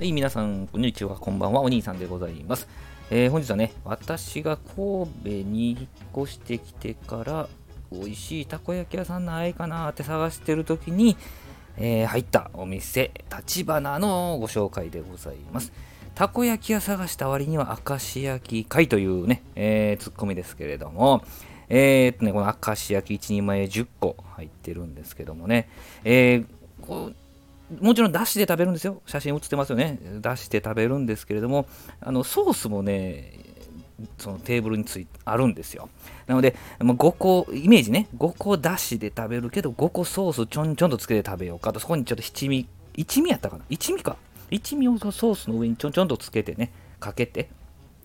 はい、皆さん、こんにちは、こんばんは、お兄さんでございます。えー、本日はね、私が神戸に引っ越してきてから、美味しいたこ焼き屋さんないかなって探してる時に、えー、入ったお店、立花のご紹介でございます。たこ焼き屋探した割には明石焼き会というね、えー、ツッコミですけれども、えー、っとね、この明石焼き1人前10個入ってるんですけどもね、えー、こもちろんだしで食べるんですよ。写真写ってますよね。出して食べるんですけれども、あのソースもね、そのテーブルについあるんですよ。なので、まあ5個、イメージね、5個だしで食べるけど、5個ソースちょんちょんとつけて食べようかと、そこにちょっと七味、一味やったかな？一味か。一味をソースの上にちょんちょんとつけてね、かけて、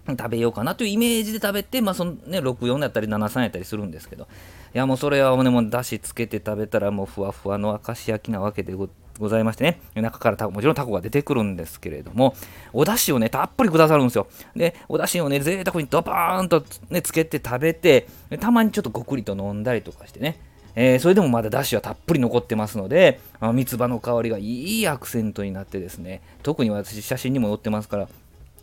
食べようかなというイメージで食べて、まあそのね、64やったり73やったりするんですけど、いやもうそれはね、もうだしつけて食べたらもうふわふわの明石焼きなわけでございましてね、中からもちろんタコが出てくるんですけれども、お出汁をね、たっぷりくださるんですよ。で、お出汁をね、贅沢にドバーンとね、つけて食べて、たまにちょっとごくりと飲んだりとかしてね、えー、それでもまだ出汁はたっぷり残ってますので、あ三つ葉の香りがいいアクセントになってですね、特に私写真にも載ってますから、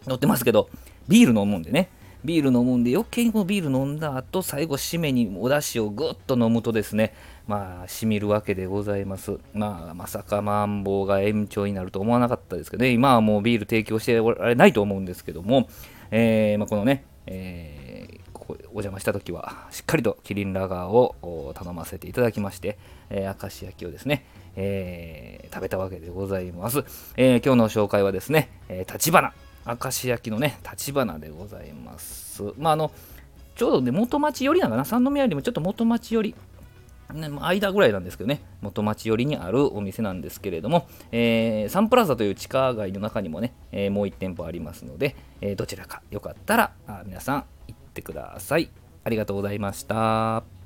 載ってますけど、ビール飲むんでね、ビール飲むんで余計にこのビール飲んだ後最後締めにお出汁をぐっと飲むとですねまあしみるわけでございます。まあまさかマンボウが延長になると思わなかったですけどね。今はもうビール提供しておられないと思うんですけども、えーまあ、このね、えーお邪魔した時はしっかりとキリンラガーを頼ませていただきまして、えー、明石焼きをですね、えー、食べたわけでございます、えー、今日の紹介はですね、えー、立花明石焼きのね、立花でございます。まあ、あの、ちょうどね、元町寄りなのかな、三宮よりもちょっと元町寄り、ね、間ぐらいなんですけどね、元町寄りにあるお店なんですけれども、えー、サンプラザという地下街の中にもね、えー、もう1店舗ありますので、えー、どちらかよかったら皆さん行ってください。ありがとうございました。